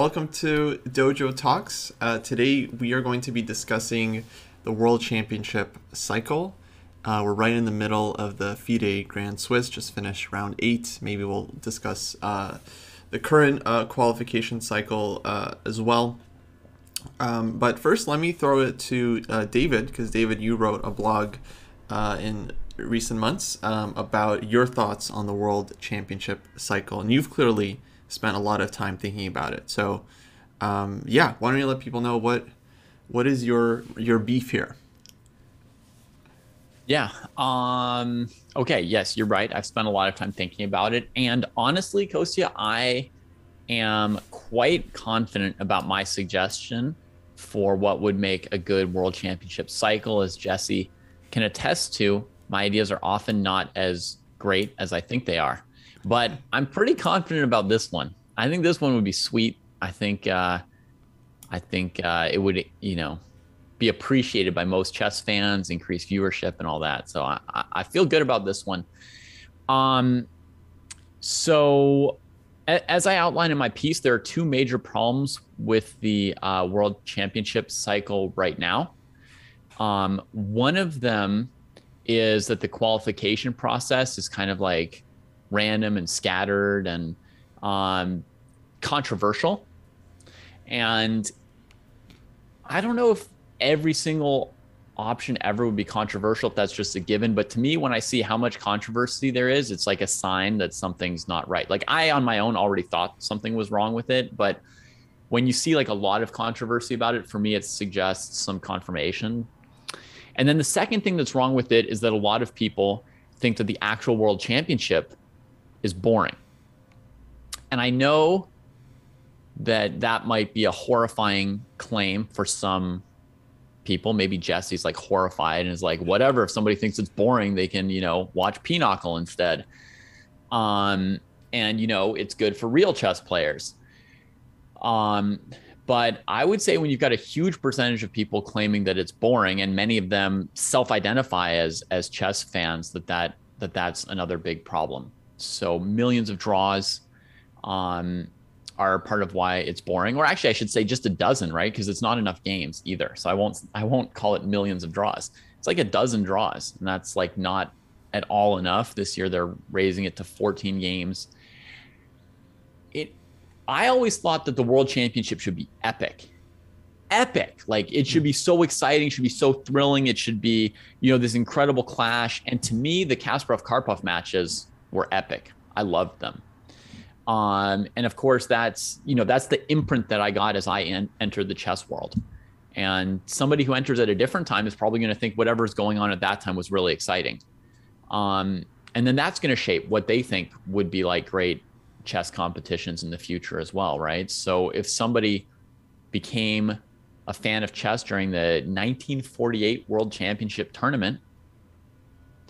welcome to Dojo Talks. Uh, today we are going to be discussing the World Championship cycle. Uh, we're right in the middle of the FIDE Grand Swiss, just finished round eight. Maybe we'll discuss uh, the current uh, qualification cycle uh, as well. Um, but first, let me throw it to uh, David, because David, you wrote a blog in recent months um, about your thoughts on the World Championship cycle, and you've clearly spent a lot of time thinking about it. So, um, yeah, why don't you let people know what what is your your beef here? Yeah. Um, okay. Yes, you're right. I've spent a lot of time thinking about it, and honestly, Kostya, I am quite confident about my suggestion for what would make a good World Championship cycle, as Jesse can attest to. My ideas are often not as great as I think they are but I'm pretty confident about this one. I think this one would be sweet. I think uh, I think uh, it would you know be appreciated by most chess fans, increase viewership and all that. So I, I feel good about this one. Um, so as I outlined in my piece, there are two major problems with the uh, World Championship cycle right now. Um, one of them is that the qualification process is kind of like random and scattered and um, controversial. And I don't know if every single option ever would be controversial if that's just a given. But to me, when I see how much controversy there is, it's like a sign that something's not right. Like I, on my own, already thought something was wrong with it. But when you see like a lot of controversy about it, for me, it suggests some confirmation. And then the second thing that's wrong with it is that a lot of people think that the actual world championship is boring. And I know that that might be a horrifying claim for some people. Maybe Jesse's like horrified and is like, whatever. If somebody thinks it's boring, they can, you know, watch Pinochle instead. Um, and you know, it's good for real chess players. Um, but I would say when you've got a huge percentage of people claiming that it's boring, and many of them self-identify as as chess fans, that that that that's another big problem. So millions of draws um, are part of why it's boring. Or actually, I should say just a dozen, right? Because it's not enough games either. So I won't I won't call it millions of draws. It's like a dozen draws, and that's like not at all enough. This year they're raising it to 14 games. It I always thought that the World Championship should be epic. Epic. Like it should be so exciting, should be so thrilling. It should be, you know, this incredible clash. And to me, the Kasparov Karpov matches were epic. I loved them. Um, and of course, that's you know that's the imprint that I got as I en- entered the chess world. And somebody who enters at a different time is probably going to think whatever's going on at that time was really exciting. Um, and then that's going to shape what they think would be like great chess competitions in the future as well, right? So if somebody became a fan of chess during the 1948 World Championship tournament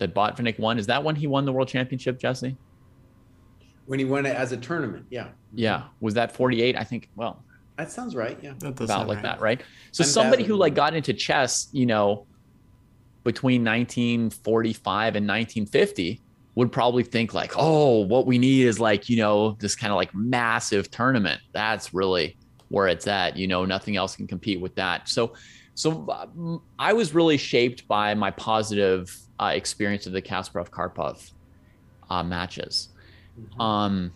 that Botvinnik won. Is that when he won the world championship, Jesse? When he won it as a tournament, yeah. Yeah. Was that 48? I think, well. That sounds right. Yeah. About like right. that, right? So somebody who like got into chess, you know, between 1945 and 1950 would probably think like, oh, what we need is like, you know, this kind of like massive tournament. That's really where it's at. You know, nothing else can compete with that. So, so uh, I was really shaped by my positive uh, experience of the Kasparov Karpov uh, matches. Mm-hmm. Um,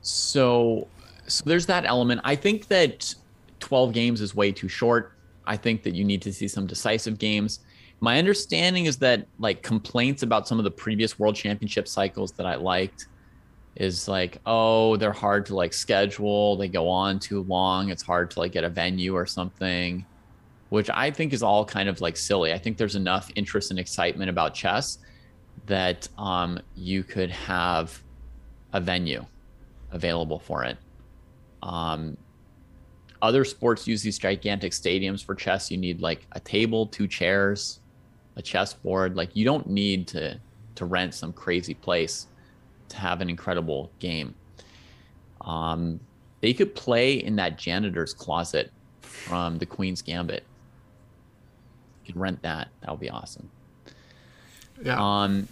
so, so there's that element. I think that 12 games is way too short. I think that you need to see some decisive games. My understanding is that like complaints about some of the previous world championship cycles that I liked is like, oh, they're hard to like schedule. They go on too long. It's hard to like get a venue or something which I think is all kind of like silly. I think there's enough interest and excitement about chess that um, you could have a venue available for it. Um, other sports use these gigantic stadiums for chess. You need like a table, two chairs, a chessboard. Like you don't need to to rent some crazy place to have an incredible game. Um, they could play in that janitor's closet from the Queen's Gambit could rent that, that would be awesome. Yeah. Um.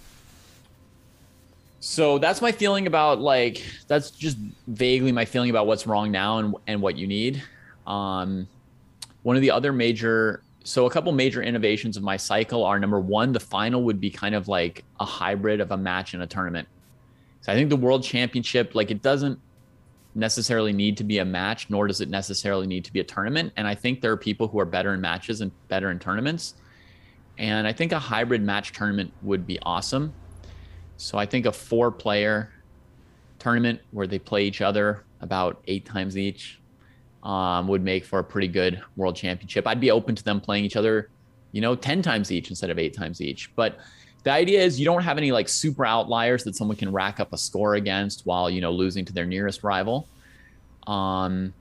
So that's my feeling about like that's just vaguely my feeling about what's wrong now and and what you need. Um, one of the other major so a couple major innovations of my cycle are number one, the final would be kind of like a hybrid of a match and a tournament. So I think the world championship, like it doesn't necessarily need to be a match, nor does it necessarily need to be a tournament. And I think there are people who are better in matches and better in tournaments. And I think a hybrid match tournament would be awesome. So I think a four player tournament where they play each other about eight times each um, would make for a pretty good world championship. I'd be open to them playing each other, you know, 10 times each instead of eight times each. But the idea is you don't have any like super outliers that someone can rack up a score against while, you know, losing to their nearest rival. Um,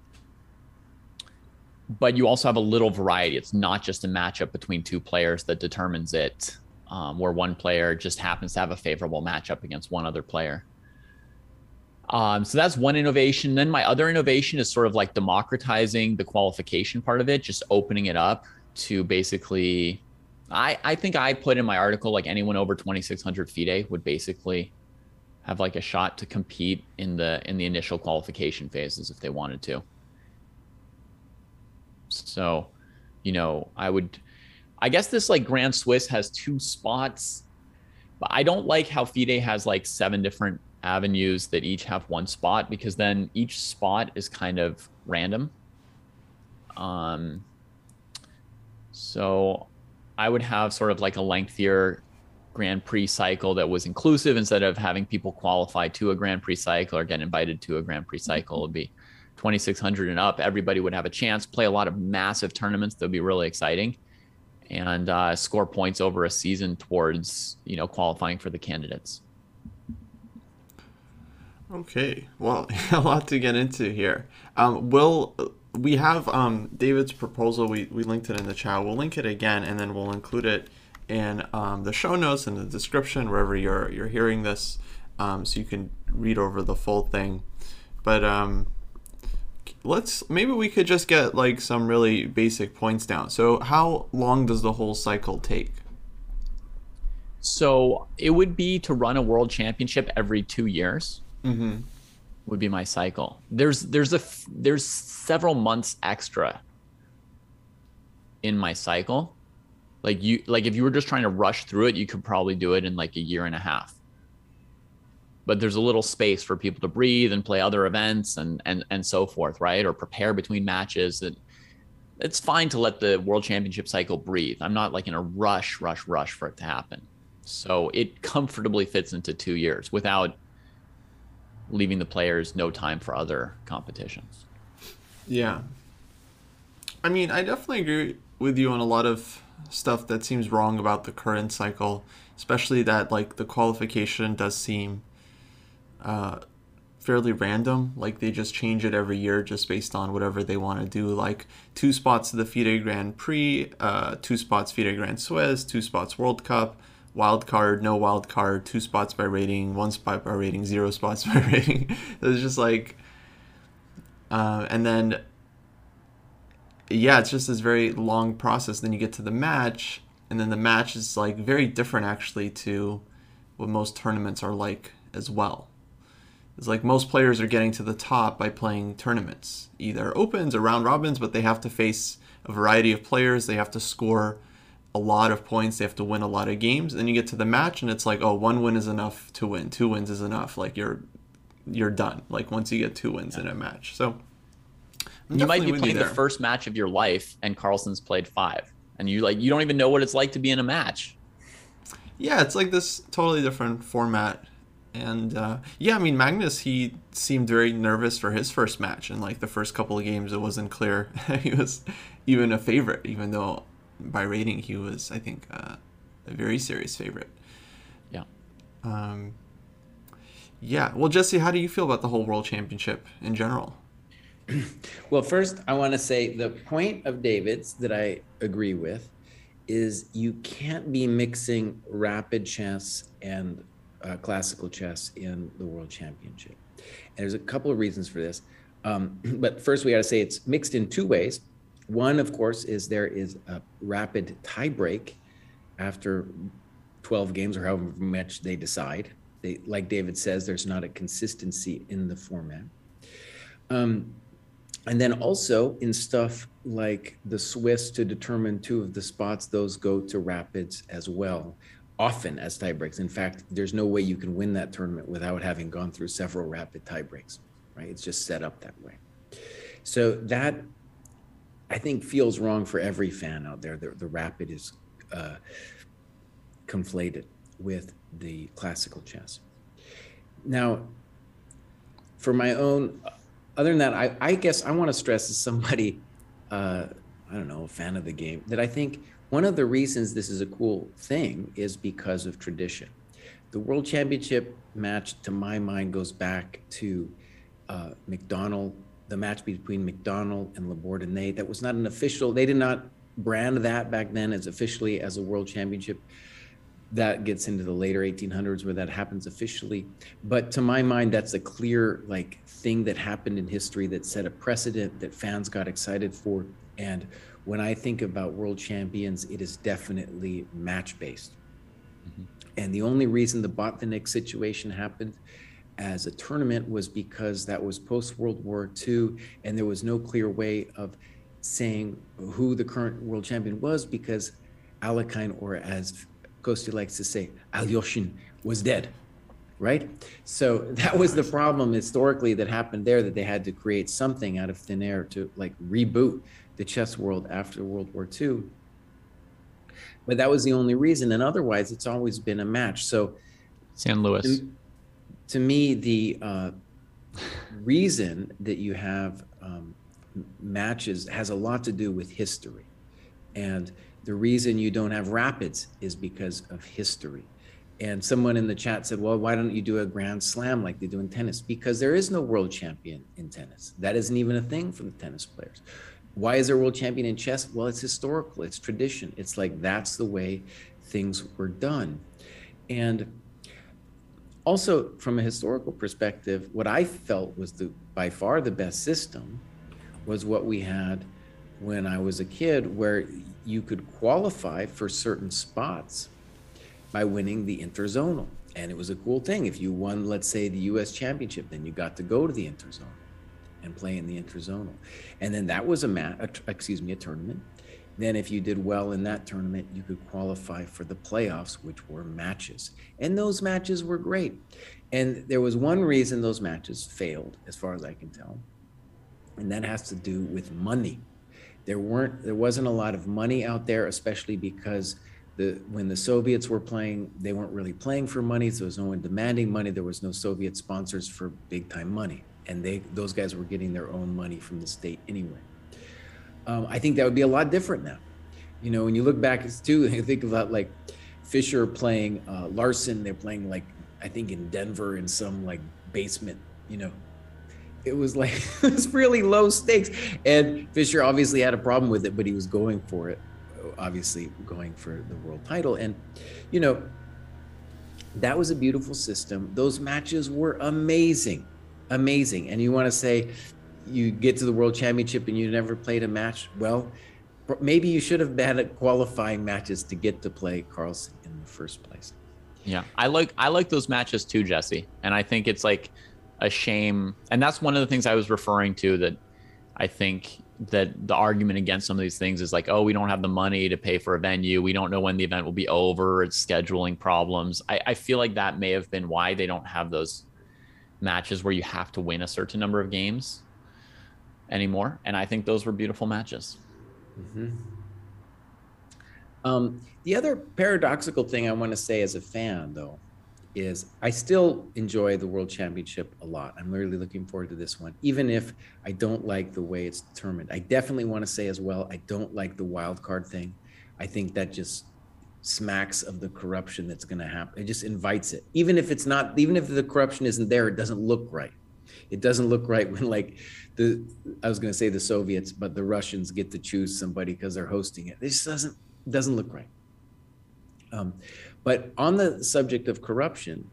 but you also have a little variety. It's not just a matchup between two players that determines it um, where one player just happens to have a favorable matchup against one other player. Um, so that's one innovation. Then my other innovation is sort of like democratizing the qualification part of it, just opening it up to basically. I I think I put in my article like anyone over 2600 FIDE would basically have like a shot to compete in the in the initial qualification phases if they wanted to. So, you know, I would I guess this like Grand Swiss has two spots, but I don't like how FIDE has like seven different avenues that each have one spot because then each spot is kind of random. Um, so I would have sort of like a lengthier Grand Prix cycle that was inclusive instead of having people qualify to a Grand Prix cycle or get invited to a Grand Prix cycle. It would be 2,600 and up. Everybody would have a chance, play a lot of massive tournaments that would be really exciting and uh, score points over a season towards you know qualifying for the candidates. Okay, well, a lot to get into here. Um, will we have um, David's proposal? We, we linked it in the chat. We'll link it again, and then we'll include it in um, the show notes and the description wherever you're you're hearing this, um, so you can read over the full thing. But um, let's maybe we could just get like some really basic points down. So how long does the whole cycle take? So it would be to run a world championship every two years. Mm-hmm. Would be my cycle. There's there's a there's several months extra in my cycle. Like you like if you were just trying to rush through it, you could probably do it in like a year and a half but there's a little space for people to breathe and play other events and and and so forth, right? Or prepare between matches. And it's fine to let the world championship cycle breathe. I'm not like in a rush, rush, rush for it to happen. So it comfortably fits into two years without leaving the players no time for other competitions. Yeah. I mean, I definitely agree with you on a lot of stuff that seems wrong about the current cycle, especially that like the qualification does seem uh, fairly random. Like they just change it every year just based on whatever they want to do. Like two spots to the FIDE Grand Prix, uh, two spots FIDE Grand Swiss, two spots World Cup, wild card, no wild card, two spots by rating, one spot by rating, zero spots by rating. it's just like, uh, and then, yeah, it's just this very long process. Then you get to the match, and then the match is like very different actually to what most tournaments are like as well. It's like most players are getting to the top by playing tournaments, either opens or round robins, but they have to face a variety of players. They have to score a lot of points. They have to win a lot of games. Then you get to the match, and it's like, oh, one win is enough to win. Two wins is enough. Like you're you're done. Like once you get two wins yeah. in a match. So I'm you might be playing the first match of your life, and Carlsen's played five, and you like you don't even know what it's like to be in a match. Yeah, it's like this totally different format and uh, yeah, I mean Magnus, he seemed very nervous for his first match, and like the first couple of games, it wasn't clear he was even a favorite, even though by rating he was, I think, uh, a very serious favorite. Yeah. Um, yeah. Well, Jesse, how do you feel about the whole World Championship in general? well, first, I want to say the point of David's that I agree with is you can't be mixing rapid chess and uh, classical chess in the World Championship. And there's a couple of reasons for this. Um, but first, we got to say it's mixed in two ways. One, of course, is there is a rapid tiebreak after 12 games or however much they decide. They, like David says, there's not a consistency in the format. Um, and then also in stuff like the Swiss to determine two of the spots, those go to rapids as well, often as tiebreaks. In fact, there's no way you can win that tournament without having gone through several rapid tiebreaks, right? It's just set up that way. So that I think feels wrong for every fan out there. The, the rapid is uh, conflated with the classical chess. Now, for my own other than that, I, I guess I want to stress as somebody, uh, I don't know, a fan of the game, that I think one of the reasons this is a cool thing is because of tradition. The World Championship match, to my mind, goes back to uh, Macdonald, the match between McDonnell and Laborde. That was not an official, they did not brand that back then as officially as a World Championship that gets into the later 1800s where that happens officially but to my mind that's a clear like thing that happened in history that set a precedent that fans got excited for and when i think about world champions it is definitely match based mm-hmm. and the only reason the botvinnik situation happened as a tournament was because that was post world war ii and there was no clear way of saying who the current world champion was because Alekhine, or as Kostya likes to say, Alyoshin was dead, right? So that was the problem historically that happened there that they had to create something out of thin air to like reboot the chess world after World War II. But that was the only reason. And otherwise, it's always been a match. So, San Luis. To, to me, the uh, reason that you have um, matches has a lot to do with history. And the reason you don't have rapids is because of history. And someone in the chat said, well, why don't you do a grand slam like they do in tennis? Because there is no world champion in tennis. That isn't even a thing for the tennis players. Why is there a world champion in chess? Well, it's historical, it's tradition. It's like that's the way things were done. And also, from a historical perspective, what I felt was the by far the best system was what we had when I was a kid, where you could qualify for certain spots by winning the interzonal. And it was a cool thing. If you won, let's say, the US championship, then you got to go to the interzonal and play in the interzonal. And then that was a match, excuse me, a tournament. Then if you did well in that tournament, you could qualify for the playoffs, which were matches. And those matches were great. And there was one reason those matches failed, as far as I can tell. And that has to do with money there weren't there wasn't a lot of money out there, especially because the when the Soviets were playing, they weren't really playing for money. So there was no one demanding money. There was no Soviet sponsors for big time money, and they those guys were getting their own money from the state anyway. Um, I think that would be a lot different now. You know, when you look back it's too, you think about like Fischer playing uh, Larsen. They're playing like I think in Denver in some like basement. You know, it was like it was really low stakes and Fischer obviously had a problem with it but he was going for it obviously going for the world title and you know that was a beautiful system those matches were amazing amazing and you want to say you get to the world championship and you never played a match well maybe you should have had qualifying matches to get to play Carlsen in the first place yeah i like i like those matches too jesse and i think it's like a shame. And that's one of the things I was referring to that I think that the argument against some of these things is like, oh, we don't have the money to pay for a venue. We don't know when the event will be over. It's scheduling problems. I, I feel like that may have been why they don't have those matches where you have to win a certain number of games anymore. And I think those were beautiful matches. Mm-hmm. Um, the other paradoxical thing I want to say as a fan, though, is I still enjoy the World Championship a lot. I'm really looking forward to this one, even if I don't like the way it's determined. I definitely want to say as well, I don't like the wild card thing. I think that just smacks of the corruption that's going to happen. It just invites it, even if it's not, even if the corruption isn't there, it doesn't look right. It doesn't look right when like the I was going to say the Soviets, but the Russians get to choose somebody because they're hosting it. This doesn't doesn't look right. Um, but on the subject of corruption,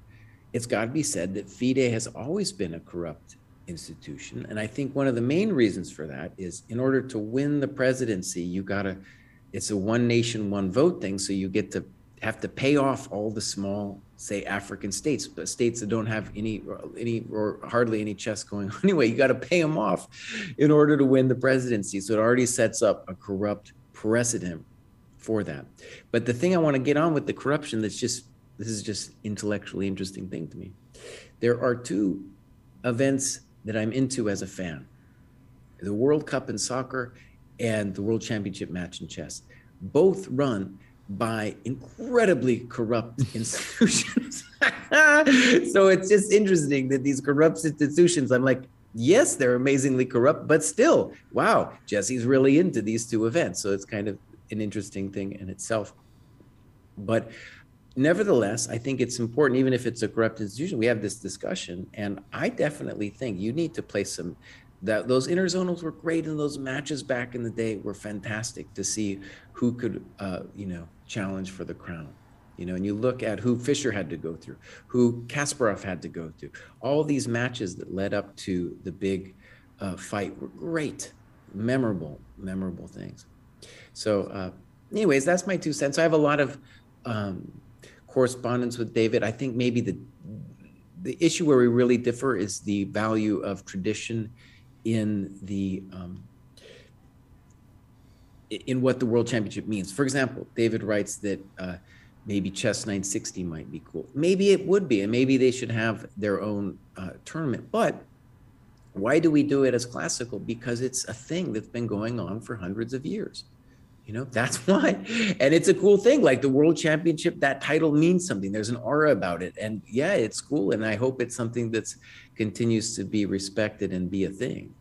it's got to be said that FIDE has always been a corrupt institution. And I think one of the main reasons for that is in order to win the presidency, you got to, it's a one nation, one vote thing. So you get to have to pay off all the small, say, African states, but states that don't have any, any or hardly any chess going on anyway. You got to pay them off in order to win the presidency. So it already sets up a corrupt precedent for that. But the thing I want to get on with the corruption that's just this is just intellectually interesting thing to me. There are two events that I'm into as a fan. The World Cup in soccer and the World Championship match in chess. Both run by incredibly corrupt institutions. so it's just interesting that these corrupt institutions, I'm like, yes, they're amazingly corrupt, but still, wow, Jesse's really into these two events. So it's kind of an interesting thing in itself. But nevertheless, I think it's important, even if it's a corrupt institution, we have this discussion. And I definitely think you need to place some that those interzonals were great and those matches back in the day were fantastic to see who could uh, you know challenge for the crown. You know and you look at who fischer had to go through who kasparov had to go through. All these matches that led up to the big uh, fight were great memorable memorable things. So uh, anyways that's my two cents. I have a lot of um, correspondence with david. I think maybe the the issue where we really differ is the value of tradition in the um, in what the world championship means. For example, David writes that uh, maybe chess 960 might be cool. Maybe it would be, and maybe they should have their own uh, tournament. But why do we do it as classical? Because it's a thing that's been going on for hundreds of years. You know, that's why. And it's a cool thing. Like the world championship, that title means something. There's an aura about it. And yeah, it's cool. And I hope it's something that's continues to be respected and be a thing.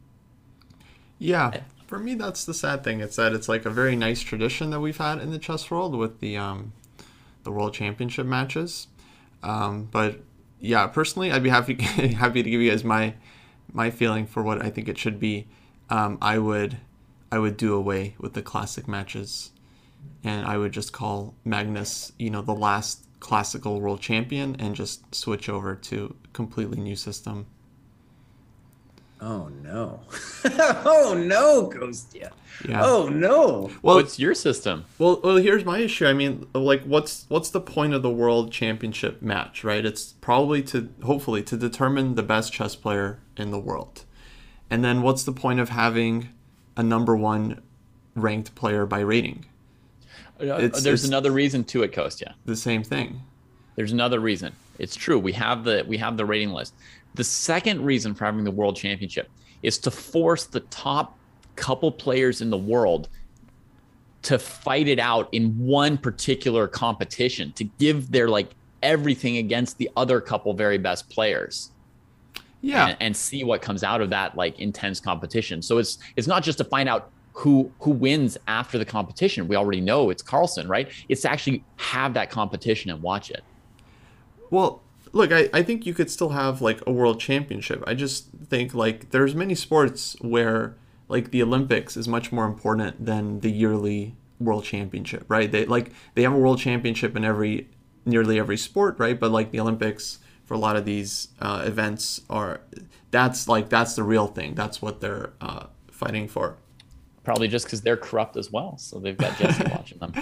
Yeah. For me that's the sad thing. It's that it's like a very nice tradition that we've had in the chess world with the um the world championship matches. Um, but yeah, personally I'd be happy happy to give you guys my my feeling for what I think it should be. Um, I would I would do away with the classic matches, and I would just call Magnus, you know, the last classical world champion, and just switch over to a completely new system. Oh no! oh no, Kostya! Yeah. Oh no! Well, what's your system? Well, well, here's my issue. I mean, like, what's what's the point of the world championship match, right? It's probably to hopefully to determine the best chess player in the world, and then what's the point of having a number one ranked player by rating. Uh, it's, there's it's another reason to it, Kostya. The same thing. There's another reason. It's true. We have the we have the rating list. The second reason for having the world championship is to force the top couple players in the world to fight it out in one particular competition to give their like everything against the other couple very best players yeah. And, and, see what comes out of that like intense competition. So it's it's not just to find out who who wins after the competition. We already know it's carlsen right? It's to actually have that competition and watch it. Well look I, I think you could still have like a world championship. I just think like there's many sports where like the olympics is much more important than the yearly world championship right? They like they have a world championship in every nearly every sport right? But like the olympics for a lot of these uh, events are that's like that's the real thing. That's what they're uh, fighting for. Probably just because they're corrupt as well, so they've got Jesse watching them.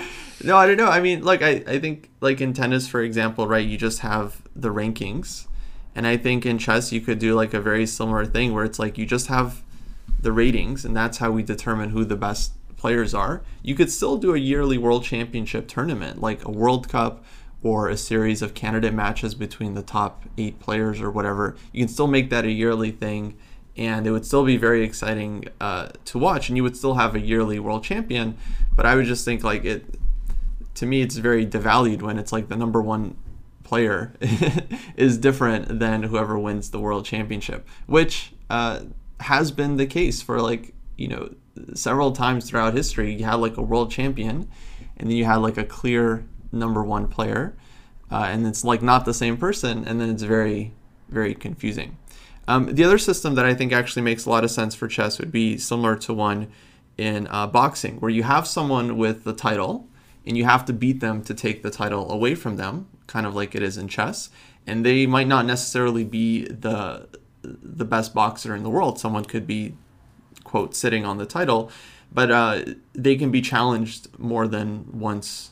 No, I don't know. I mean, like I, I think like in tennis, for example, right? You just have the rankings, and I think in chess you could do like a very similar thing where it's like you just have the ratings, and that's how we determine who the best players are. You could still do a yearly world championship tournament, like a World Cup or a series of candidate matches between the top eight players or whatever. You can still make that a yearly thing, and it would still be very exciting uh, to watch, and you would still have a yearly world champion. But I would just think like it. To me, it's very devalued when it's like the number one player is different than whoever wins the world championship, which uh, has been the case for like you know several times throughout history. You had like a world champion, and then you had like a clear number one player, uh, and it's like not the same person, and then it's very, very confusing. Um, the other system that I think actually makes a lot of sense for chess would be similar to one in uh, boxing, where you have someone with the title, and you have to beat them to take the title away from them, kind of like it is in chess. And they might not necessarily be the the best boxer in the world. Someone could be, quote, sitting on the title, but uh, they can be challenged more than once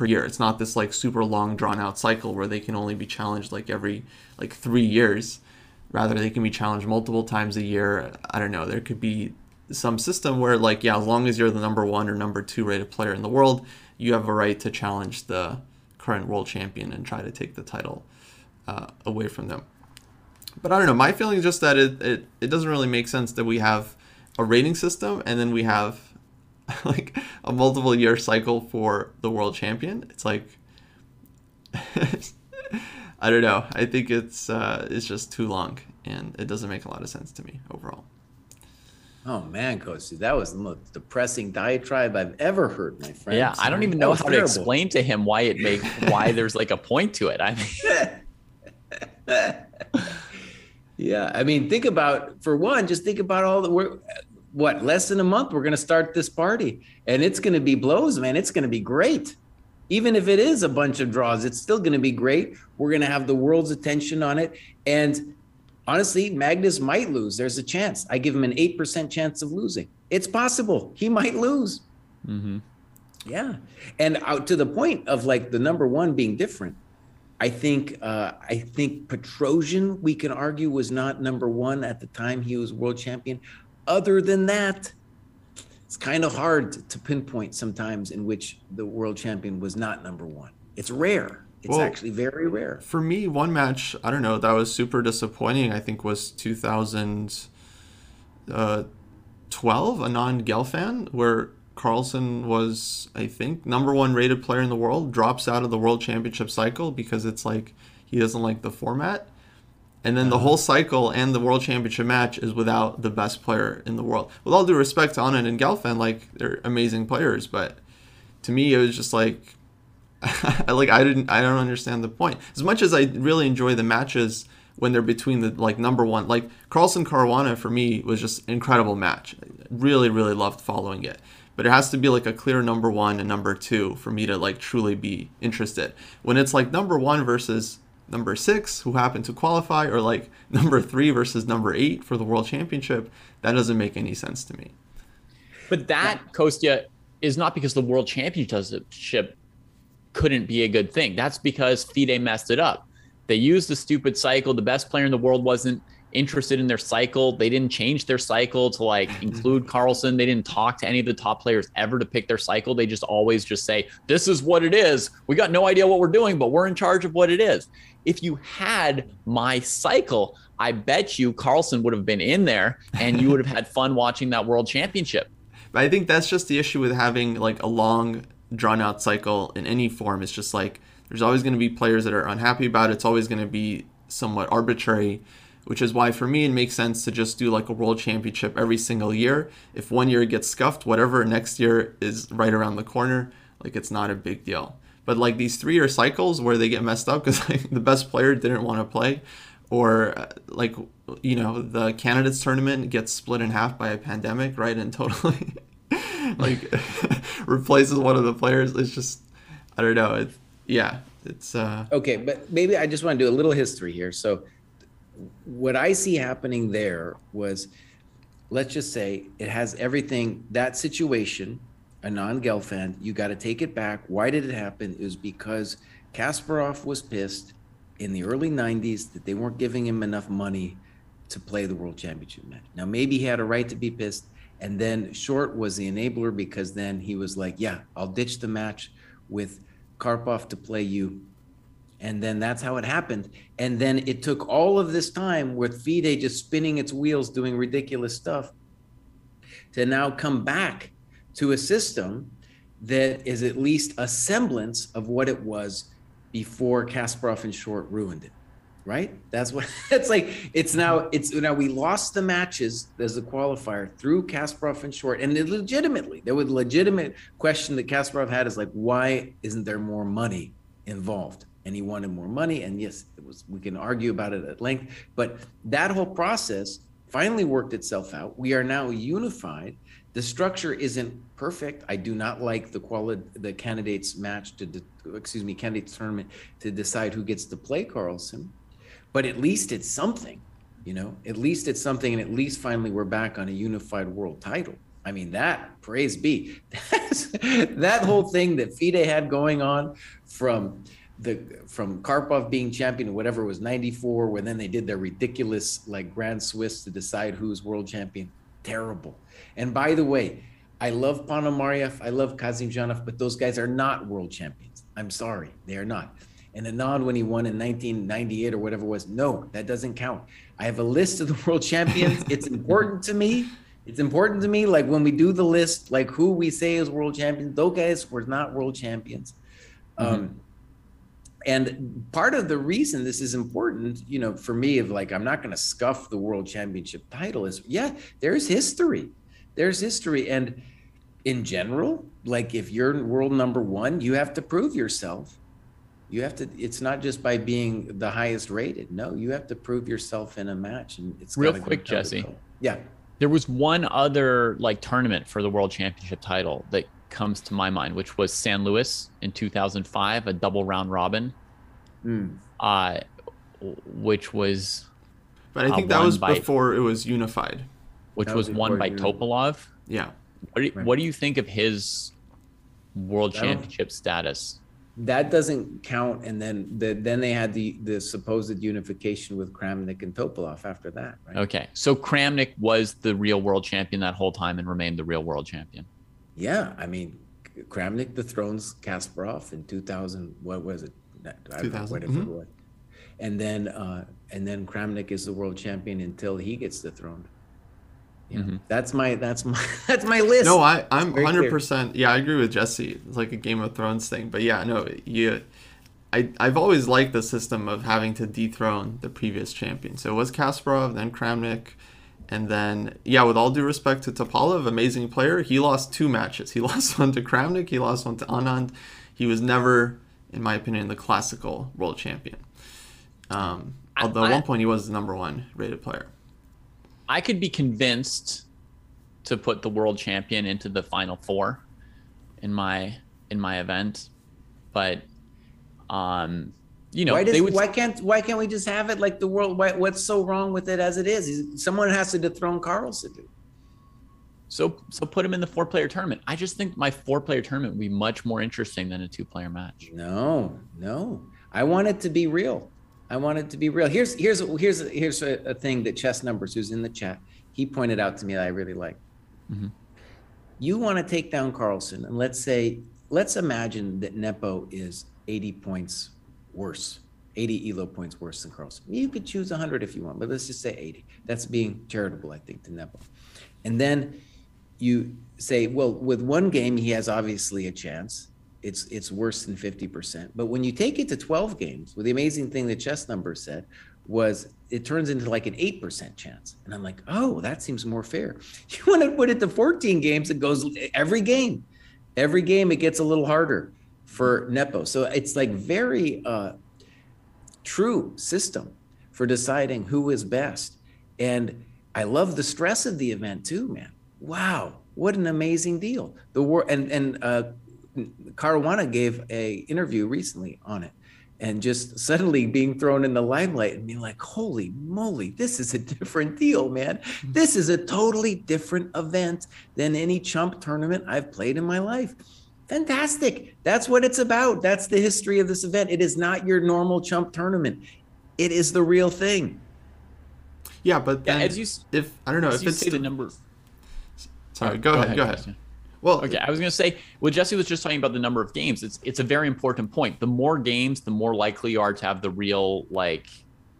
per year. It's not this like super long drawn out cycle where they can only be challenged like every like three years. Rather, they can be challenged multiple times a year. I don't know. There could be some system where like yeah, as long as you're the number one or number two rated player in the world, you have a right to challenge the current world champion and try to take the title uh, away from them. But I don't know. My feeling is just that it, it, it doesn't really make sense that we have a rating system and then we have like a multiple year cycle for the world champion. It's like I don't know. I think it's uh, it's just too long and it doesn't make a lot of sense to me overall. Oh man, Coach, that was the most depressing diatribe I've ever heard, my friend. Yeah, Sorry. I don't even know how terrible. to explain to him why it make why there's like a point to it. I mean, yeah, I mean, think about for one, just think about all the work. What less than a month, we're going to start this party, and it's going to be blows, man. It's going to be great. Even if it is a bunch of draws, it's still going to be great. We're going to have the world's attention on it, and honestly, Magnus might lose. There's a chance. I give him an 8% chance of losing. It's possible. He might lose. Mm-hmm. Yeah. And out to the point of like the number one being different. I think uh, I think Petrosian, we can argue, was not number one at the time he was world champion. Other than that, it's kind of hard to pinpoint sometimes in which the world champion was not number one. It's rare. It's well, actually very rare. For me, one match, I don't know, that was super disappointing, I think was 2012, uh, Anand Gelfand, where Carlsen was, I think, number one rated player in the world, drops out of the world championship cycle because it's like he doesn't like the format. And then the uh-huh. whole cycle and the world championship match is without the best player in the world. With all due respect to Anand and Gelfand, like they're amazing players, but to me it was just like like I didn't I don't understand the point. As much as I really enjoy the matches when they're between the like number one like Carlsen Caruana for me was just incredible match. really really loved following it. But it has to be like a clear number one and number two for me to like truly be interested. When it's like number one versus number six who happen to qualify, or like number three versus number eight for the world championship, that doesn't make any sense to me. But that, yeah. Kostya, is not because the world championship couldn't be a good thing. That's because FIDE messed it up. They used the stupid cycle. The best player in the world wasn't interested in their cycle. They didn't change their cycle to like include Carlsen. They didn't talk to any of the top players ever to pick their cycle. They just always just say, "This is what it is. We got no idea what we're doing, but we're in charge of what it is." If you had my cycle, I bet you Carlsen would have been in there and you would have had fun watching that world championship. But I think that's just the issue with having like a long drawn out cycle in any form. It's just like there's always going to be players that are unhappy about it. It's always going to be somewhat arbitrary, which is why for me it makes sense to just do like a world championship every single year. If one year gets scuffed, whatever, next year is right around the corner. Like it's not a big deal. But like these three year cycles where they get messed up because like, the best player didn't want to play, or uh, like you know the candidates tournament gets split in half by a pandemic, right? And totally like replaces one of the players. It's just I don't know. It's yeah, it's uh Okay, but maybe I just want to do a little history here. So what I see happening there was let's just say it has everything that situation Anand Gelfand. you got to take it back why did it happen it was because kasparov was pissed in the early 90s that they weren't giving him enough money to play the world championship match now maybe he had a right to be pissed and then Short was the enabler because then he was like, yeah, I'll ditch the match with Karpov to play you. And then that's how it happened. And then it took all of this time with FIDE just spinning its wheels, doing ridiculous stuff, to now come back to a system that is at least a semblance of what it was before Kasparov and Short ruined it right? That's what it's like. It's now it's now we lost the matches as a qualifier through Kasparov and Short, and legitimately there was a legitimate question that Kasparov had is like, why isn't there more money involved? And he wanted more money, and yes, it was. We can argue about it at length, but that whole process finally worked itself out. We are now unified. The structure isn't perfect. I do not like the quality the candidates match to de- excuse me candidates tournament to decide who gets to play Carlsen but at least it's something, you know, at least it's something. And at least finally we're back on a unified world title. I mean, that praise be that whole thing that FIDE had going on from the from Karpov being champion, whatever was 94, when then they did their ridiculous like Grand Swiss to decide who's world champion. Terrible. And by the way, I love Ponomarev, I love Kasimdzhanov, but those guys are not world champions. I'm sorry, they are not. And Anand, when he won in 1998 or whatever it was, no, that doesn't count. I have a list of the world champions. it's important to me. It's important to me. Like when we do the list, like who we say is world champions, those guys were not world champions. Mm-hmm. Um, and part of the reason this is important, you know, for me, of like, I'm not going to scuff the world championship title is, yeah, there's history. There's history. And in general, like if you're world number one, you have to prove yourself. You have to it's not just by being the highest rated. No you have to prove yourself in a match and it's real quick jesse. yeah. There was one other like tournament for the world championship title that comes to my mind which was san luis in 2005 a double round robin mm. uh which was but i think uh, that was by, before it was unified which was, was won by unified. topalov yeah what do, you, right. what do you think of his world championship status that doesn't count. And then the, then they had the the supposed unification with Kramnik and Topalov after that, right? Okay, so Kramnik was the real world champion that whole time and remained the real world champion. Yeah, I mean, Kramnik dethrones Kasparov in 2000. What was it? 2000. Whatever mm-hmm. it was. And then uh, and then Kramnik is the world champion until he gets dethroned. Yeah, mm-hmm. that's my that's my that's my list. No, I I'm hundred percent. Yeah, I agree with Jesse. It's like a Game of Thrones thing, but yeah, no, you. I, I've always liked the system of having to dethrone the previous champion. So it was Kasparov, then Kramnik, and then yeah, with all due respect to Topalov, amazing player, he lost two matches. He lost one to Kramnik, he lost one to Anand. He was never, in my opinion, the classical world champion. Um, although at one point he was the number one rated player. I could be convinced to put the world champion into the final four in my in my event, but um, you know, why, does, would, why can't why can't we just have it like the world? Why, what's so wrong with it as it is? Someone has to dethrone Carlsen. So so put him in the four player tournament. I just think my four player tournament would be much more interesting than a two player match. No, no. I want it to be real. I want it to be real. Here's here's here's here's a, a thing that chess numbers who's in the chat. He pointed out to me that I really like. Mm-hmm. You want to take down Carlsen, and let's say let's imagine that Nepo is 80 points worse, 80 elo points worse than Carlsen. You could choose 100 if you want, but let's just say 80. That's being charitable, I think, to Nepo. And then you say, well, with one game he has obviously a chance it's it's worse than 50%. But when you take it to 12 games, well, the amazing thing that chess number said was it turns into like an 8% chance. And I'm like, oh, that seems more fair. You want to put it to 14 games, it goes every game. Every game it gets a little harder for Nepo. So it's like very uh, true system for deciding who is best. And I love the stress of the event too, man. Wow, what an amazing deal. The war and and uh, Caruana gave a interview recently on it and just suddenly being thrown in the limelight and being like, holy moly, this is a different deal, man. This is a totally different event than any chump tournament I've played in my life. Fantastic. That's what it's about. That's the history of this event. It is not your normal chump tournament. It is the real thing. Yeah, but then yeah, as you, if I don't know if it's the, the number. Sorry, go, go ahead. ahead. Go ahead. Well, okay, I was going to say, well, Jesse was just talking about the number of games. It's it's a very important point. The more games, the more likely you are to have the real like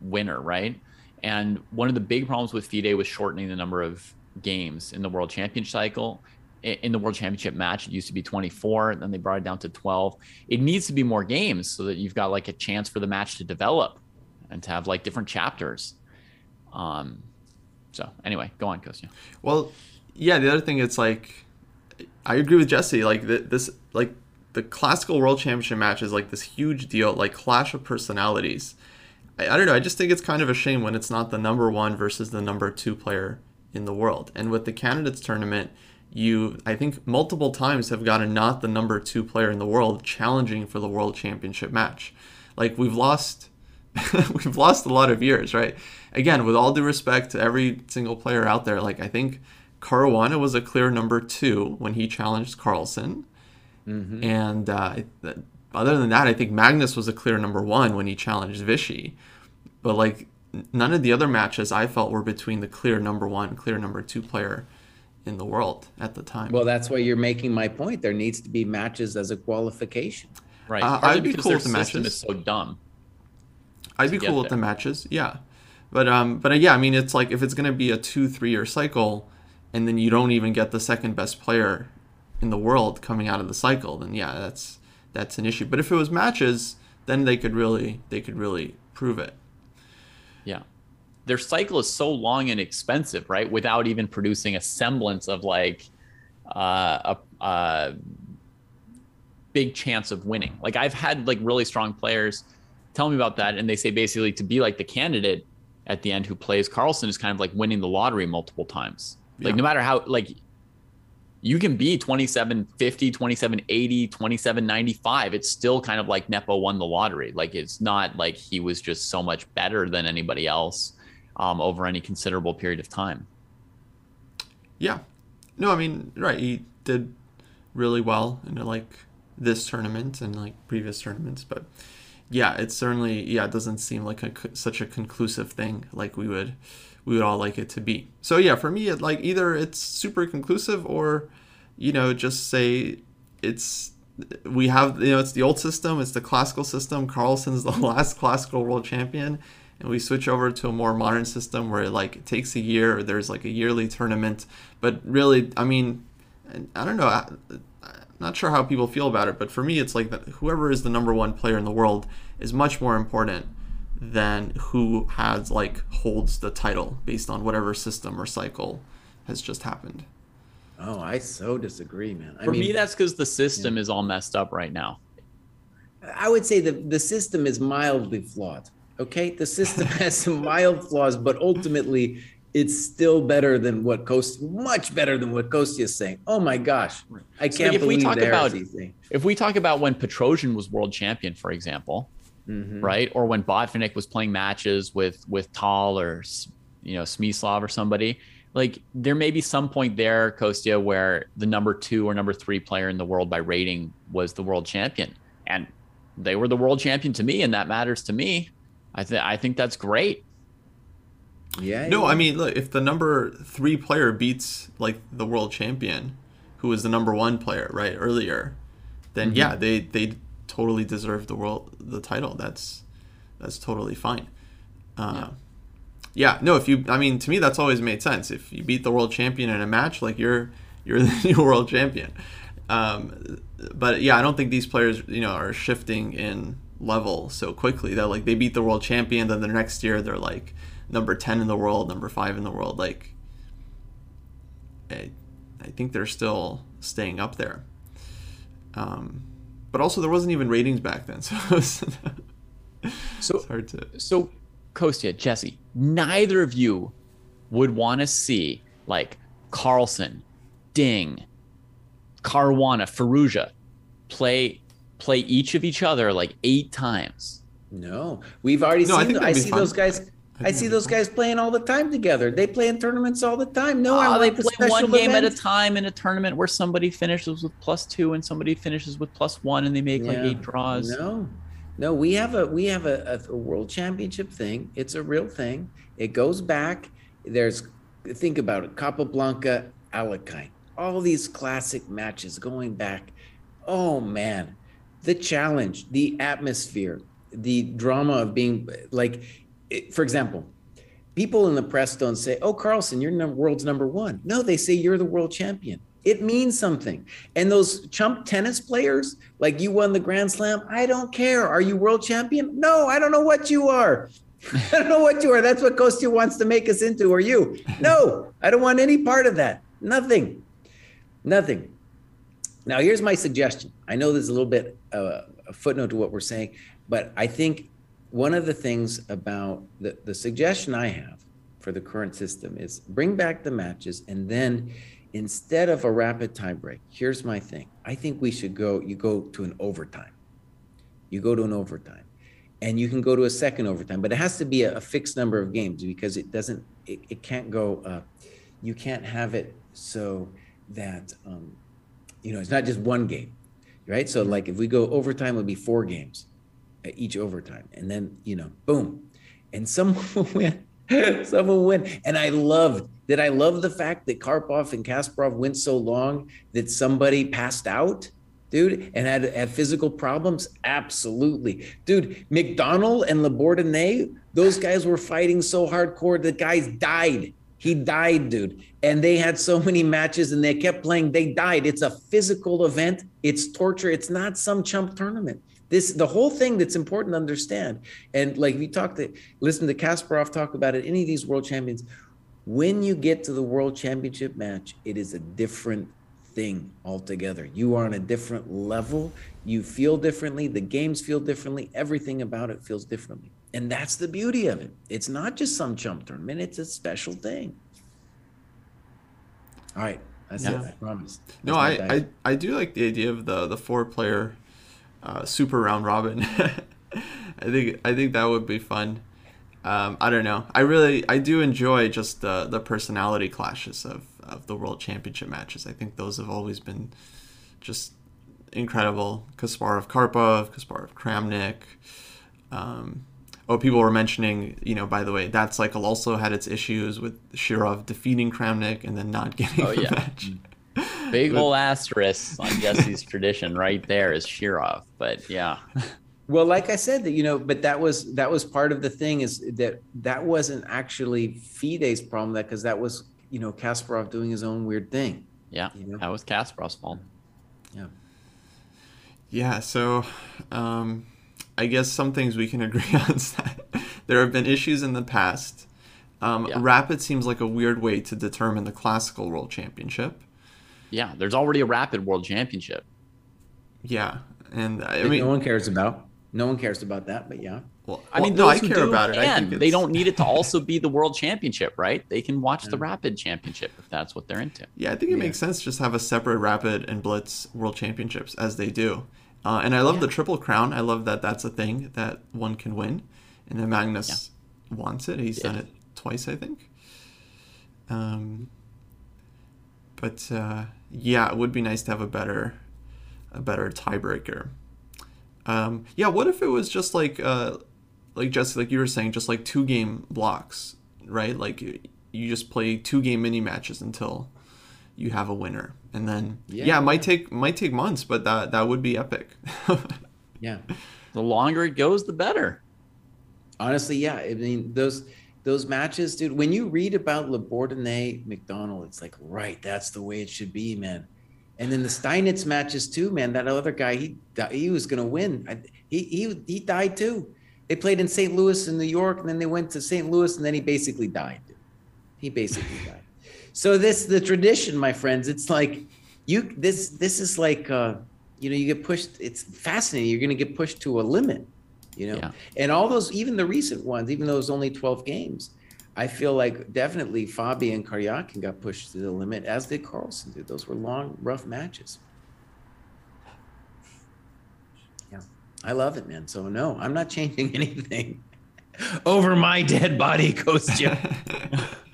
winner, right? And one of the big problems with FIDE was shortening the number of games in the World Championship cycle. In the World Championship match, it used to be 24, and then they brought it down to 12. It needs to be more games so that you've got like a chance for the match to develop and to have like different chapters. Um, so anyway, go on, Kostya. Well, yeah. The other thing, it's like I agree with Jesse. Like this, like the classical world championship match is like this huge deal, like clash of personalities. I, I don't know. I just think it's kind of a shame when it's not the number one versus the number two player in the world. And with the candidates tournament, you I think multiple times have gotten not the number two player in the world challenging for the world championship match. Like we've lost we've lost a lot of years, right? Again, with all due respect to every single player out there, like I think Caruana was a clear number two when he challenged Carlsen, Mm-hmm. And uh, other than that, I think Magnus was a clear number one when he challenged Vishy. But like none of the other matches I felt were between the clear number one, clear number two player in the world at the time. Well, that's why you're making my point. There needs to be matches as a qualification. Right. Uh, I'd be cool with the matches. Is so dumb. I'd be cool with the matches. Yeah. But um, but uh, yeah, I mean, it's like if it's gonna be a two three year cycle, and then you don't even get the second best player in the world coming out of the cycle, then yeah, that's that's an issue. But if it was matches, then they could really they could really prove it. Yeah. Their cycle is so long and expensive, right? Without even producing a semblance of like uh, a, a big chance of winning. Like I've had like really strong players tell me about that, and they say basically to be like the candidate at the end who plays Carlsen is kind of like winning the lottery multiple times. Like no matter how like you can be 2750, 2780, 2795. It's still kind of like Nepo won the lottery. Like it's not like he was just so much better than anybody else um, over any considerable period of time. Yeah. No, I mean, right. He did really well in like this tournament and like previous tournaments, but yeah, it certainly yeah it doesn't seem like a, such a conclusive thing like we would we would all like it to be. So yeah, for me, it, like either it's super conclusive or you know just say it's we have you know it's the old system, it's the classical system. Carlsen's the last classical world champion, and we switch over to a more modern system where it like it takes a year or there's like a yearly tournament. But really, I mean, I don't know I, am not sure how people feel about it, but for me, it's like that whoever is the number one player in the world is much more important than who has like holds the title based on whatever system or cycle has just happened. Oh, I so disagree, man. I for mean, me, that's because the system yeah. is all messed up right now. I would say the the system is mildly flawed. Okay, the system has some mild flaws, but ultimately it's still better than what Coast, much better than what Kostya is saying. Oh my gosh, I can't so if believe we talk about if we talk about when Petrosian was world champion, for example, mm-hmm. right, or when Botvinnik was playing matches with with Tal or you know Smyslov or somebody, like there may be some point there, Kostya, where the number two or number three player in the world by rating was the world champion, and they were the world champion to me, and that matters to me. I think I think that's great. Yeah. No, yeah. I mean, look, if the number three player beats like the world champion, who was the number one player right earlier, then mm-hmm. yeah, they they totally deserve the world the title. That's that's totally fine. Uh, yeah. yeah. No, if you, I mean, to me, that's always made sense. If you beat the world champion in a match, like you're you're the new world champion. Um, but yeah, I don't think these players, you know, are shifting in level so quickly that like they beat the world champion, then the next year they're like number 10 in the world, number 5 in the world. Like, I, I think they're still staying up there. Um, but also, there wasn't even ratings back then. So, it was, so it's hard to. So, Kostya, Jesse, neither of you would want to see like Carlsen Ding, Caruana, Firouzja play play each of each other like eight times. No, we've already no, seen. I, I see fun. those guys. I see those guys playing all the time together. They play in tournaments all the time. No, oh, they play one game at a time in a tournament where somebody finishes with plus two and somebody finishes with plus one, and they make yeah. like eight draws. No, no, we have a we have a, a, world championship thing. It's a real thing. It goes back. There's think about it, Capablanca, Alekhine, all these classic matches going back. Oh man, the challenge, the atmosphere, the drama of being like for example, people in the press don't say, "Oh, Carlsen, you're the world's number one." No, they say you're the world champion. It means something. And those chump tennis players, like you won the Grand Slam, I don't care. Are you world champion? No, I don't know what you are. I don't know what you are. That's what Kostya wants to make us into. Are you? No, I don't want any part of that. Nothing. Nothing. Now, here's my suggestion. I know there's a little bit uh, a footnote to what we're saying, but I think one of the things about the, the suggestion I have for the current system is bring back the matches and then instead of a rapid tiebreak, here's my thing. I think we should go, you go to an overtime. You go to an overtime and you can go to a second overtime, but it has to be a, a fixed number of games because it doesn't, it, it can't go, uh, you can't have it so that um, you know it's not just one game, right? So like if we go overtime, it'll be four games, each overtime, and then you know, boom, and someone win, someone win, and I loved. that. I love the fact that Karpov and Kasparov went so long that somebody passed out? dude, and had, had physical problems? Absolutely. Dude, McDonnell and Labordonnais, those guys were fighting so hardcore, the guys died. He died, dude. And they had so many matches and they kept playing. They died. It's a physical event. It's torture. It's not some chump tournament. This the whole thing that's important to understand. And like we talked to listen to Kasparov talk about it, any of these world champions, when you get to the world championship match, it is a different thing altogether. You are on a different level. You feel differently. The games feel differently. Everything about it feels differently. And that's the beauty of it. It's not just some chump tournament, it's a special thing. All right. That's yeah. it. I promise. That's no, I, I, I do like the idea of the, the four player uh, super round robin. I think I think that would be fun. Um, I don't know. I really I do enjoy just the the personality clashes of of the world championship matches. I think those have always been just incredible. Kasparov Karpov, Kasparov Kramnik. Um, oh, people were mentioning, you know, by the way, that cycle also had its issues with Shirov defeating Kramnik and then not getting oh, the yeah. match. Big ol' asterisk on Jesse's tradition right there is Shirov. But yeah. Well, like I said, that you know, but that was that was part of the thing is that that wasn't actually Fide's problem. That because that was you know Kasparov doing his own weird thing. Yeah, you know? that was Kasparov's fault. Yeah. Yeah. So, um, I guess some things we can agree on is that there have been issues in the past. Um, yeah. Rapid seems like a weird way to determine the classical world championship. Yeah, there's already a rapid world championship. Yeah, and I mean, no one cares about. No one cares about that, but yeah. Well, I mean, well, no, I care do about it. I think they don't need it to also be the world championship, right? They can watch the rapid championship if that's what they're into. Yeah, I think it yeah. makes sense to just have a separate rapid and blitz world championships as they do. Uh, and I love yeah. the triple crown. I love that that's a thing that one can win, and then Magnus yeah. wants it. He's done it twice, I think. Um, but uh, yeah, it would be nice to have a better, a better tiebreaker. Um, yeah, what if it was just like uh, like Jesse, like you were saying, just like two game blocks, right? Like you just play two game mini matches until you have a winner, and then yeah, yeah it might take might take months, but that that would be epic. yeah, the longer it goes, the better. Honestly, yeah. I mean those those matches, dude. When you read about Labordonnais McDonnell, it's like right, that's the way it should be, man. And then the Steinitz matches too, man. That other guy, he he was gonna win. He he he died too. They played in St. Louis and New York, and then they went to St. Louis, and then he basically died. He basically died. So this the tradition, my friends. It's like you this this is like uh, you know you get pushed. It's fascinating. You're gonna get pushed to a limit, you know. Yeah. And all those, even the recent ones, even though it was only 12 games, I feel like definitely Fabi and Karyakin got pushed to the limit, as did Carlsen. did. Those were long, rough matches. Yeah, I love it, man. So no, I'm not changing anything. Over my dead body, Coach Jim.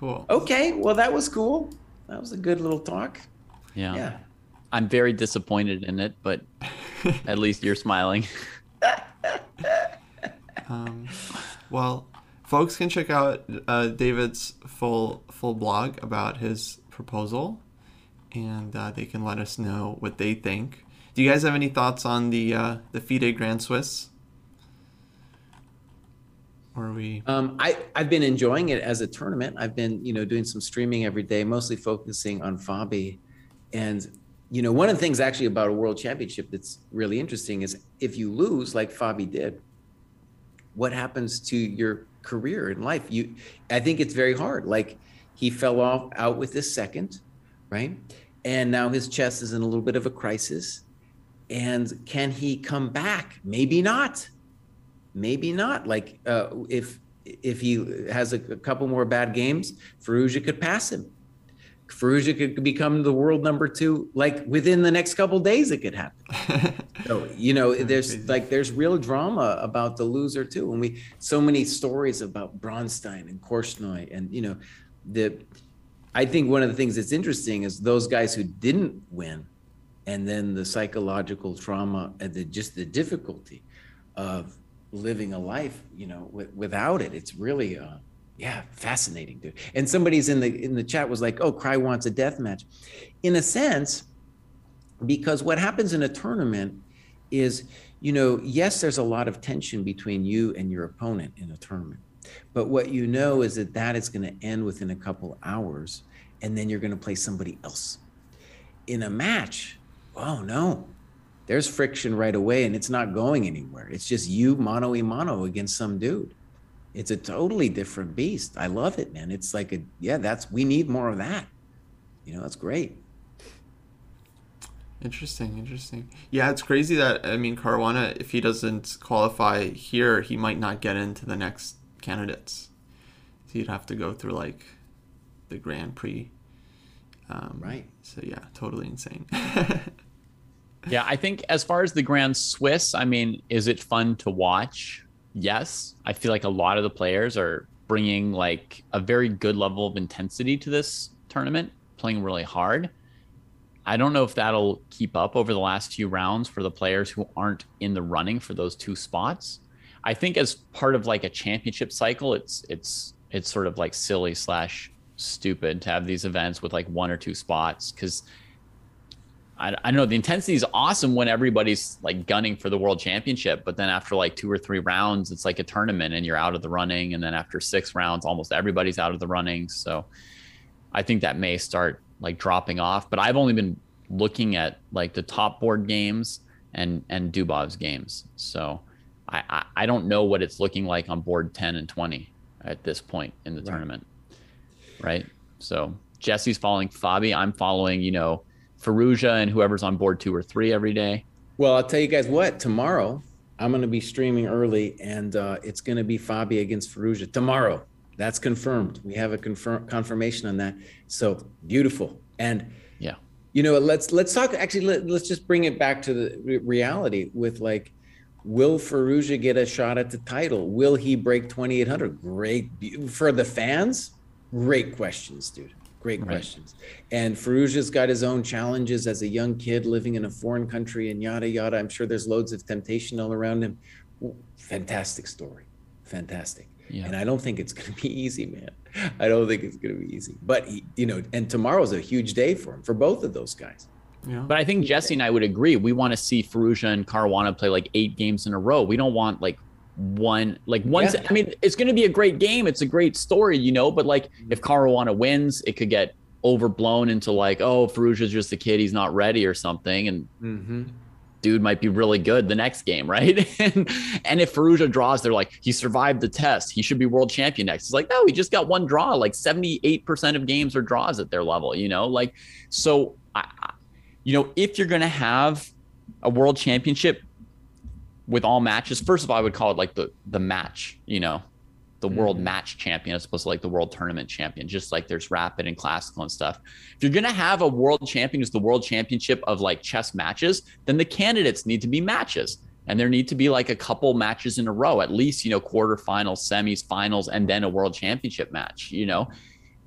cool. Okay, well that was cool. That was a good little talk. Yeah. Yeah. I'm very disappointed in it, but at least you're smiling. Um, well, folks can check out uh, David's full full blog about his proposal, and uh, they can let us know what they think. Do you guys have any thoughts on the uh, the FIDE Grand Swiss? Or are we? Um, I I've been enjoying it as a tournament. I've been you know doing some streaming every day, mostly focusing on Fabi, and you know one of the things actually about a world championship that's really interesting is if you lose like Fabi did, what happens to your career in life? You, I think it's very hard. Like he fell off out with his second, right? And now his chest is in a little bit of a crisis. And can he come back? Maybe not. Maybe not. Like uh, if if he has a, a couple more bad games, Firouzja could pass him. Firouzja could become the world number two, like within the next couple days, it could happen. so you know, there's like there's real drama about the loser too, and we so many stories about Bronstein and Korchnoi, and you know, the. I think one of the things that's interesting is those guys who didn't win, and then the psychological trauma and the just the difficulty of living a life, you know, w- without it. It's really. Uh, yeah, fascinating, dude. And somebody's in the in the chat was like, "Oh, Cry wants a death match," in a sense, because what happens in a tournament is, you know, yes, there's a lot of tension between you and your opponent in a tournament, but what you know is that that is going to end within a couple hours, and then you're going to play somebody else. In a match, oh no, there's friction right away, and it's not going anywhere. It's just you mano a mano against some dude it's a totally different beast. I love it, man. It's like a yeah, that's we need more of that. You know, that's great. Interesting, interesting. Yeah, it's crazy that I mean Caruana, if he doesn't qualify here, he might not get into the next candidates. So he'd have to go through like the Grand Prix. Um, right. So yeah, totally insane. yeah, I think as far as the Grand Swiss, I mean, is it fun to watch? yes, I feel like a lot of the players are bringing like a very good level of intensity to this tournament, playing really hard. I don't know if that'll keep up over the last few rounds for the players who aren't in the running for those two spots. I think as part of like a championship cycle, it's it's it's sort of like silly slash stupid to have these events with like one or two spots because I, I don't know the intensity is awesome when everybody's like gunning for the world championship but then after like two or three rounds it's like a tournament and you're out of the running and then after six rounds almost everybody's out of the running. So i think that may start like dropping off but i've only been looking at like the top board games and and dubov's games. So I, I, I don't know what it's looking like on board 10 and 20 at this point in the right. tournament right? So jesse's following fabi. I'm following you know Firouzja and whoever's on board two or three every day. Well, I'll tell you guys what. Tomorrow, I'm going to be streaming early, and uh, it's going to be Fabi against Firouzja tomorrow. That's confirmed. We have a confirm confirmation on that. So beautiful. And yeah, you know, let's let's talk. Actually, let, us just bring it back to the reality with like, will Firouzja get a shot at the title? Will he break 2,800? Great for the fans. Great questions, dude. Great right. questions. And Firouzja's got his own challenges as a young kid living in a foreign country and yada yada. I'm sure there's loads of temptation all around him. Fantastic story. Fantastic. Yeah. And I don't think it's going to be easy, man. I don't think it's going to be easy. But he, you know, and tomorrow's a huge day for him for both of those guys. Yeah. But I think Jesse and I would agree. We want to see Firouzja and Caruana play like eight games in a row. We don't want like one like once yeah. I mean it's going to be a great game. It's a great story, you know, but like if Caruana wins, it could get overblown into like, oh, Firouzja's just a kid, he's not ready or something and mm-hmm. dude might be really good the next game, right? and, and if Firouzja draws, they're like, he survived the test. He should be world champion next. It's like, no, he just got one draw. Like 78% of games are draws at their level, you know? Like so I, you know, if you're going to have a world championship with all matches. First of all, I would call it like the the match, you know, the mm-hmm. world match champion as opposed to like the world tournament champion. Just like there's rapid and classical and stuff. If you're gonna have a world champion who's the world championship of like chess matches, then the candidates need to be matches. And there need to be like a couple matches in a row, at least, you know, quarterfinals, semis, finals, and then a world championship match, you know.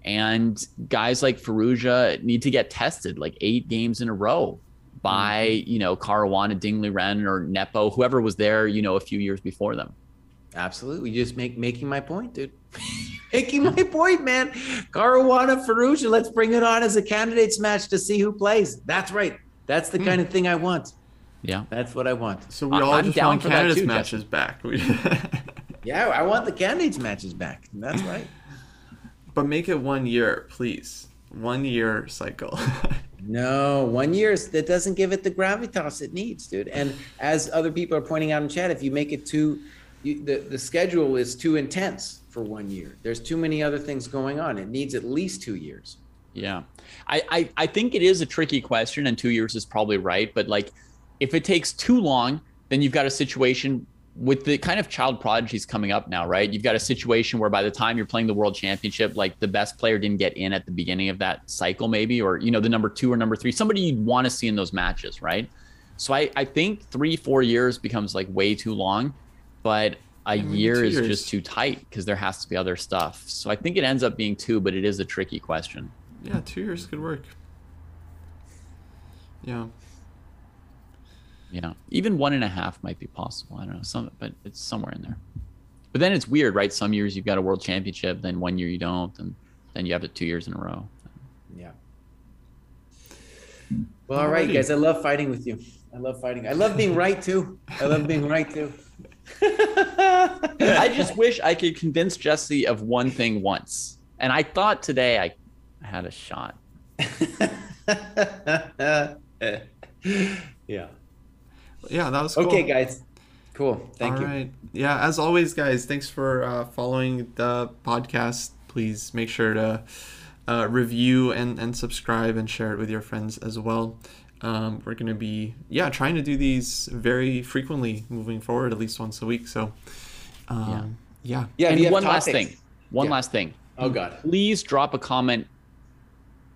And guys like Firouzja need to get tested like eight games in a row by mm-hmm. you know Caruana, Ding Liren, or Nepo, whoever was there, you know, a few years before them. Absolutely, you just make making my point, dude. making my point, man. Caruana, Firouzja, let's bring it on as a candidates match to see who plays. That's right. That's the mm. kind of thing I want. Yeah, that's what I want. So we all I'm just want candidates too, matches back. yeah, I want the candidates matches back. That's right. But make it one year, please. One year cycle. No, one year that doesn't give it the gravitas it needs, dude. And as other people are pointing out in chat, if you make it too, you, the the schedule is too intense for one year. There's too many other things going on. It needs at least two years. Yeah, I, I I think it is a tricky question, and two years is probably right. But like, if it takes too long, then you've got a situation with the kind of child prodigies coming up now, right? You've got a situation where by the time you're playing the world championship, like the best player didn't get in at the beginning of that cycle, maybe, or you know, the number two or number three, somebody you'd want to see in those matches, right? So I, I think three, four years becomes like way too long, but a I mean, year is years. just too tight because there has to be other stuff. So I think it ends up being two, but it is a tricky question. Yeah, two years could work. Yeah. Yeah, even one and a half might be possible. I don't know some, but it's somewhere in there. But then it's weird, right? Some years you've got a world championship, then one year you don't, and then you have it two years in a row. Yeah. Well, all right, guys. I love fighting with you. I love fighting. I love being right too. I love being right too. I just wish I could convince Jesse of one thing once, and I thought today I had a shot. yeah. Yeah, that was cool. Okay, guys. Cool. Thank All you. right. Yeah, as always, guys, thanks for uh, following the podcast. Please make sure to uh, review and, and subscribe and share it with your friends as well. Um, we're going to be, yeah, trying to do these very frequently moving forward, at least once a week. So, um, yeah. Yeah. if and you have one last thing. One Yeah. last thing. Oh God. please drop a comment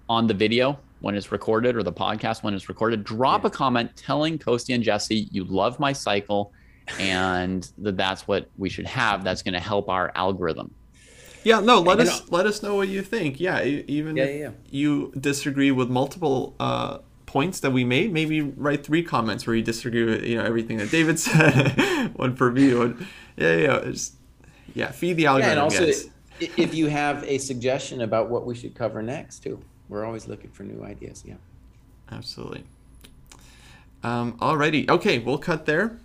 on the video when it's recorded or the podcast when it's recorded. Drop Yeah. a comment telling Kosti and Jesse you love my cycle and that that's what we should have. That's going to help our algorithm. Yeah, no, let And, us let us know what you think. Yeah, even Yeah, if yeah, yeah. you disagree with multiple uh, points that we made, maybe write three comments where you disagree with you know everything that David said, one for me, one. Yeah, yeah, yeah, just yeah, feed the Yeah, algorithm. and also, guys. if you have a suggestion about what we should cover next, too, we're always looking for new ideas. Yeah. Absolutely. Um, alrighty, okay, we'll cut there.